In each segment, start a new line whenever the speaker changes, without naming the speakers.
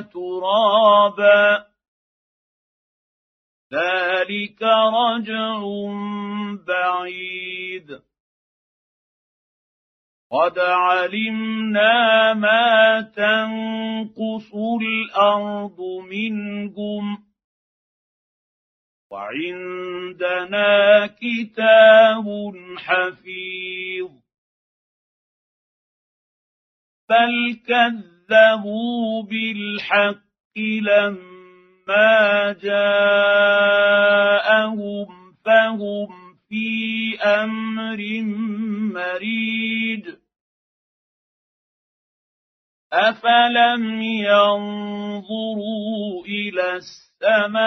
ترابا. ذلك رجع بعيد. قد علمنا ما تنقص الأرض منهم. وعندنا كتاب حفيظ. بل كذبوا بالحق لما ما جاءهم فهم في أمر مريج افلم ينظروا إلى السماء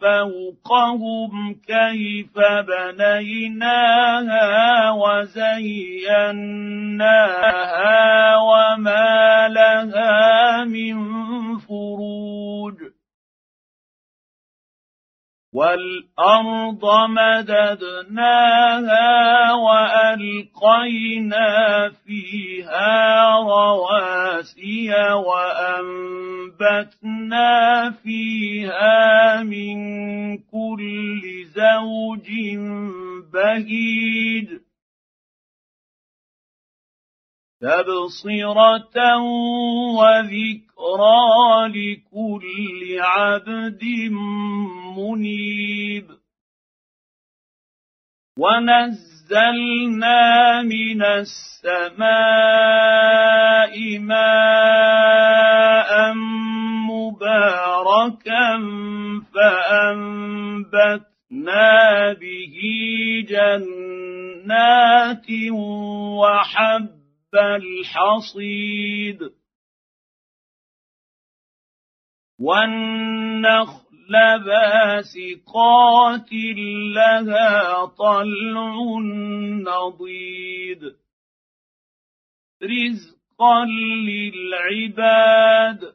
فوقهم كيف بنيناها وزيناها وما لها من فروج والأرض مددناها وألقينا فيها رواسي وأنبتنا فيها من كل زوج بهيج. تبصرة وذكرى لكل عبد منيب. ونزلنا من السماء ماء مباركا فانبتنا به جنات وحب الحصيد والنخل باسقات لها طلع نضيد رزقا للعباد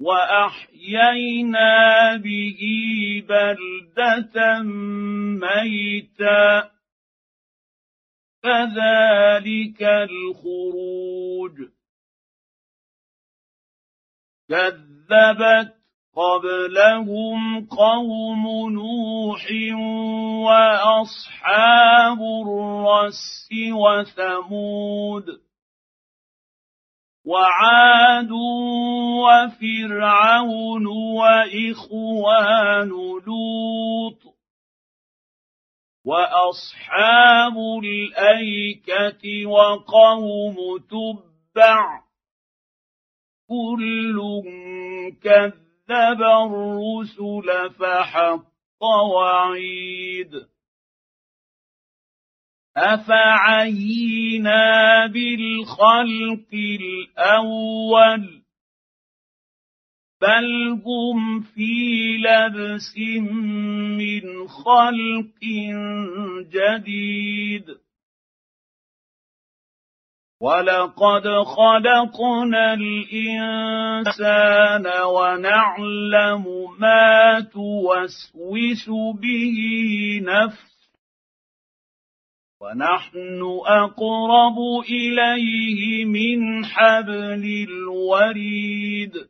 وأحيينا به بلدة ميتا كذلك الخروج. كذبت قبلهم قوم نوح وأصحاب الرس وثمود وعاد وفرعون وإخوان لوط واصحاب الايكه وقوم تبع كل كذب الرسل فحق وعيد افعينا بالخلق الأول بل هم في لبس من خلق جديد. ولقد خلقنا الانسان ونعلم ما توسوس به نفسه ونحن اقرب اليه من حبل الوريد.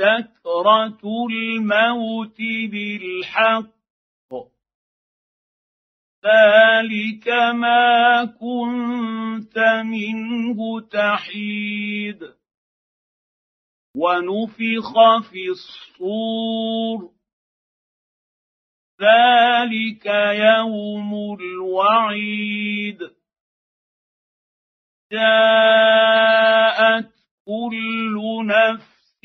سكرة الموت بالحق. ذلك ما كنت منه تحيد. ونفخ في الصور. ذلك يوم الوعيد. جاءت كل نفس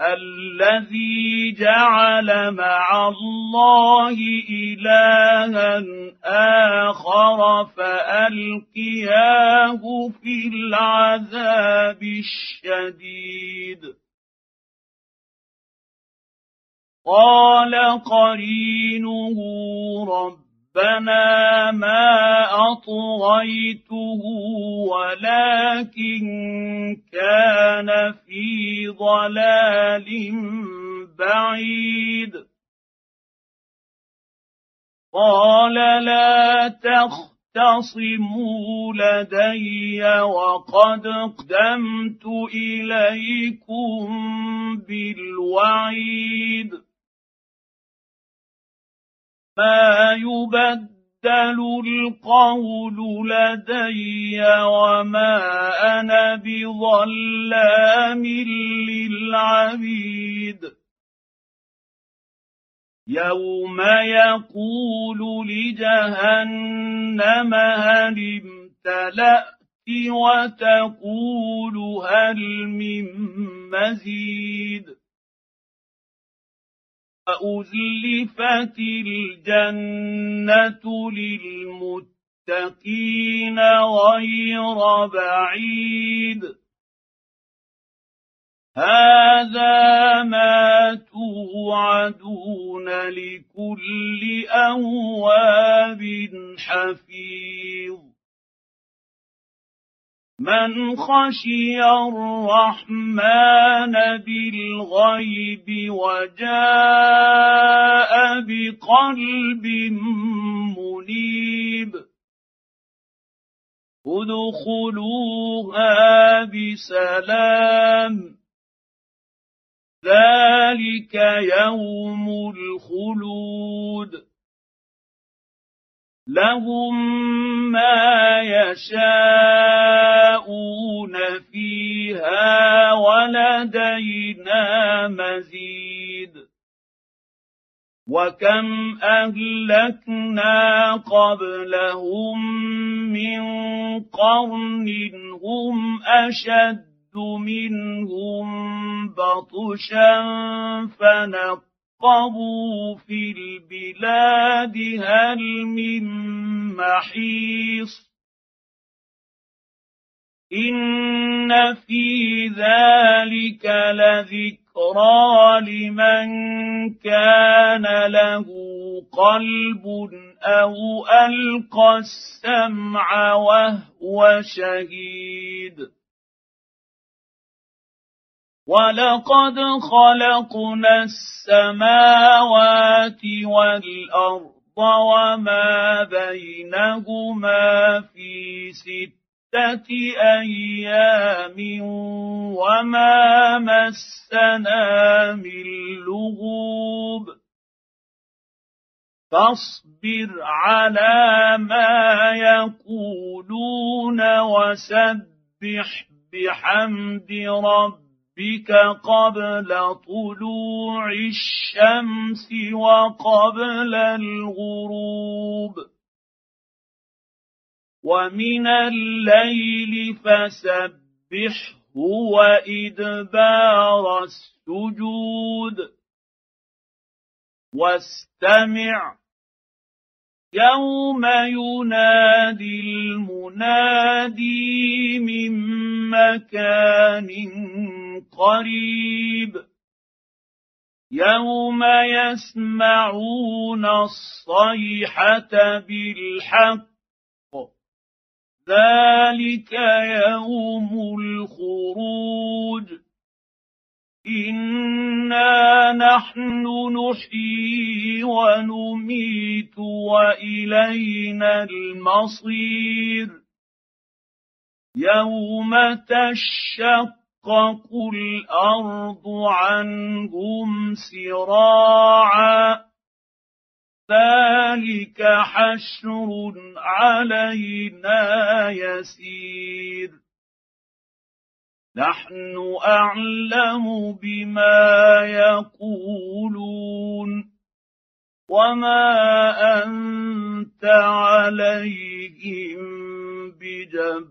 الذي جعل مع الله إلها آخر فألقياه في العذاب الشديد. قال قرينه ربنا ما أطغيته ولكن كان في ضلال بعيد. قال لا تختصموا لدي وقد قدمت إليكم بالوعيد. يبدل القول لدي وما أنا بظلام للعبيد. يوم يقول لجهنم هل امتلات وتقول هل من مزيد وازلفت الجنة للمتقين غير بعيد. هذا ما توعدون لكل أواب حفيظ. من خشي الرحمن بالغيب وجاء بقلب منيب ادخلوها بسلام ذلك يوم الخلود لهم ما يشاءون فيها ولدينا مزيد. وكم أهلكنا قبلهم من قرن هم أشد منهم بطشا فنقوا فارقبوا في البلاد هل من محيص إن في ذلك لذكرى لمن كان له قلب أو ألقى السمع وهو شهيد ولقد خلقنا السماوات والارض وما بينهما في سته أيام وما مسنا من لغوب فاصبر على ما يقولون وسبح بحمد ربك قبل طلوع الشمس وقبل الغروب. ومن الليل فسبحه وإدبار السجود. واستمع. يوم ينادي المنادي من مكان قريب. يوم يسمعون الصيحه بالحق ذلك يوم الخروج. انا نحن نحيي ونميت والينا المصير. يوم تشقق الأرض عنهم سراعا ذلك حشر علينا يسير نحن اعلم بما يقولون وما انت عليهم بجبار